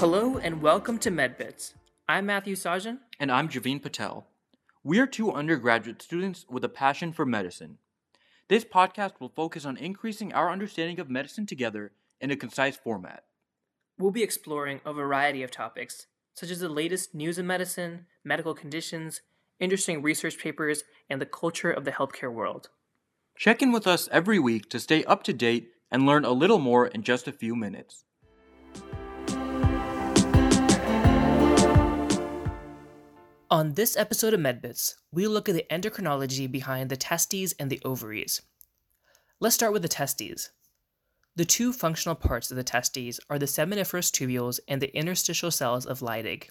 Hello and welcome to MedBits. I'm Matthew Sajan. And I'm Javeen Patel. We are two undergraduate students with a passion for medicine. This podcast will focus on increasing our understanding of medicine together in a concise format. We'll be exploring a variety of topics, such as the latest news in medicine, medical conditions, interesting research papers, and the culture of the healthcare world. Check in with us every week to stay up to date and learn a little more in just a few minutes. On this episode of MedBits, we look at the endocrinology behind the testes and the ovaries. Let's start with the testes. The two functional parts of the testes are the seminiferous tubules and the interstitial cells of Leydig.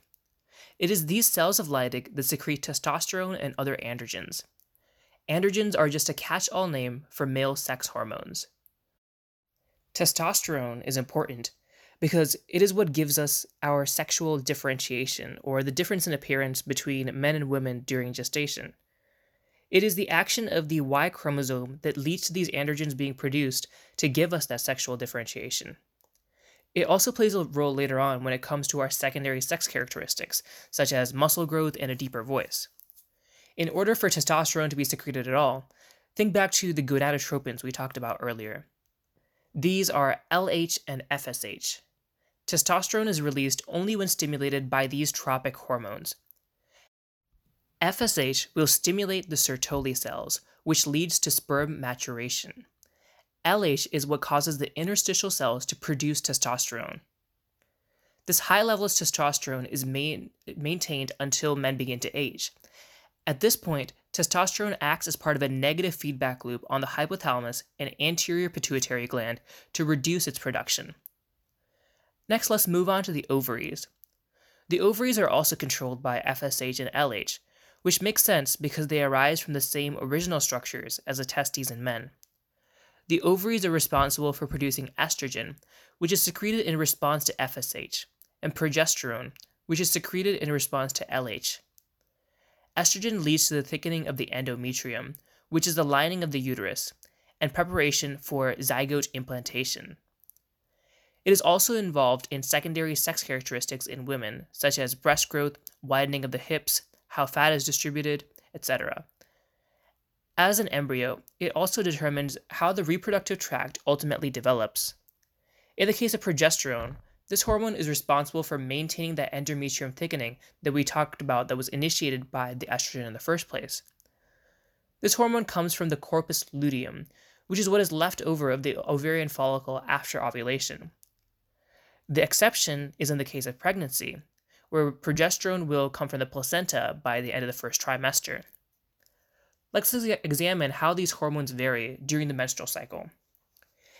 It is these cells of Leydig that secrete testosterone and other androgens. Androgens are just a catch all name for male sex hormones. Testosterone is important because it is what gives us our sexual differentiation, or the difference in appearance between men and women during gestation. It is the action of the Y chromosome that leads to these androgens being produced to give us that sexual differentiation. It also plays a role later on when it comes to our secondary sex characteristics, such as muscle growth and a deeper voice. In order for testosterone to be secreted at all, think back to the gonadotropins we talked about earlier. These are LH and FSH. Testosterone is released only when stimulated by these tropic hormones. FSH will stimulate the Sertoli cells, which leads to sperm maturation. LH is what causes the interstitial cells to produce testosterone. This high level of testosterone is main, maintained until men begin to age. At this point, testosterone acts as part of a negative feedback loop on the hypothalamus and anterior pituitary gland to reduce its production. Next, let's move on to the ovaries. The ovaries are also controlled by FSH and LH, which makes sense because they arise from the same original structures as the testes in men. The ovaries are responsible for producing estrogen, which is secreted in response to FSH, and progesterone, which is secreted in response to LH. Estrogen leads to the thickening of the endometrium, which is the lining of the uterus, and preparation for zygote implantation. It is also involved in secondary sex characteristics in women, such as breast growth, widening of the hips, how fat is distributed, etc. As an embryo, it also determines how the reproductive tract ultimately develops. In the case of progesterone, this hormone is responsible for maintaining that endometrium thickening that we talked about that was initiated by the estrogen in the first place. This hormone comes from the corpus luteum, which is what is left over of the ovarian follicle after ovulation. The exception is in the case of pregnancy, where progesterone will come from the placenta by the end of the first trimester. Let's examine how these hormones vary during the menstrual cycle.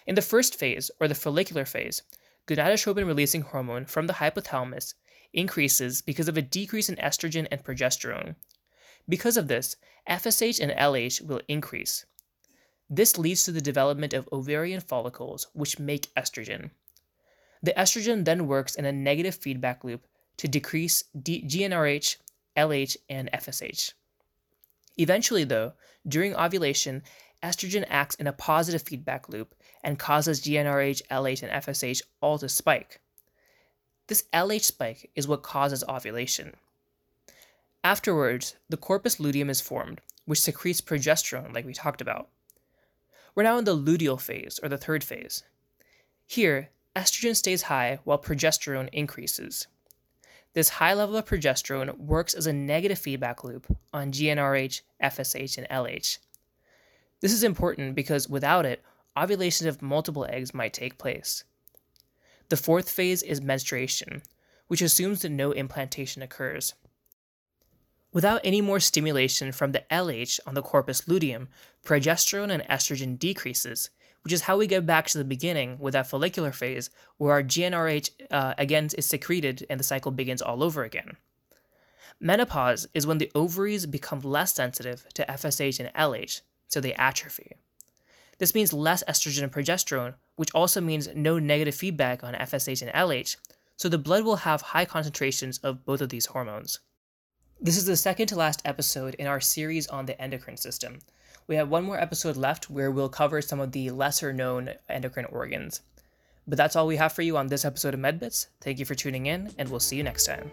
In the first phase, or the follicular phase, gonadotropin releasing hormone from the hypothalamus increases because of a decrease in estrogen and progesterone. Because of this, FSH and LH will increase. This leads to the development of ovarian follicles, which make estrogen. The estrogen then works in a negative feedback loop to decrease D- GnRH, LH, and FSH. Eventually, though, during ovulation, estrogen acts in a positive feedback loop and causes GnRH, LH, and FSH all to spike. This LH spike is what causes ovulation. Afterwards, the corpus luteum is formed, which secretes progesterone, like we talked about. We're now in the luteal phase, or the third phase. Here, estrogen stays high while progesterone increases. This high level of progesterone works as a negative feedback loop on GnRH, FSH, and LH. This is important because without it, ovulation of multiple eggs might take place. The fourth phase is menstruation, which assumes that no implantation occurs. Without any more stimulation from the LH on the corpus luteum, progesterone and estrogen decreases, which is how we get back to the beginning with that follicular phase where our GnRH uh, again is secreted and the cycle begins all over again. Menopause is when the ovaries become less sensitive to FSH and LH, so they atrophy. This means less estrogen and progesterone, which also means no negative feedback on FSH and LH, so the blood will have high concentrations of both of these hormones. This is the second to last episode in our series on the endocrine system, we have one more episode left where we'll cover some of the lesser known endocrine organs. But that's all we have for you on this episode of MedBits. Thank you for tuning in, and we'll see you next time.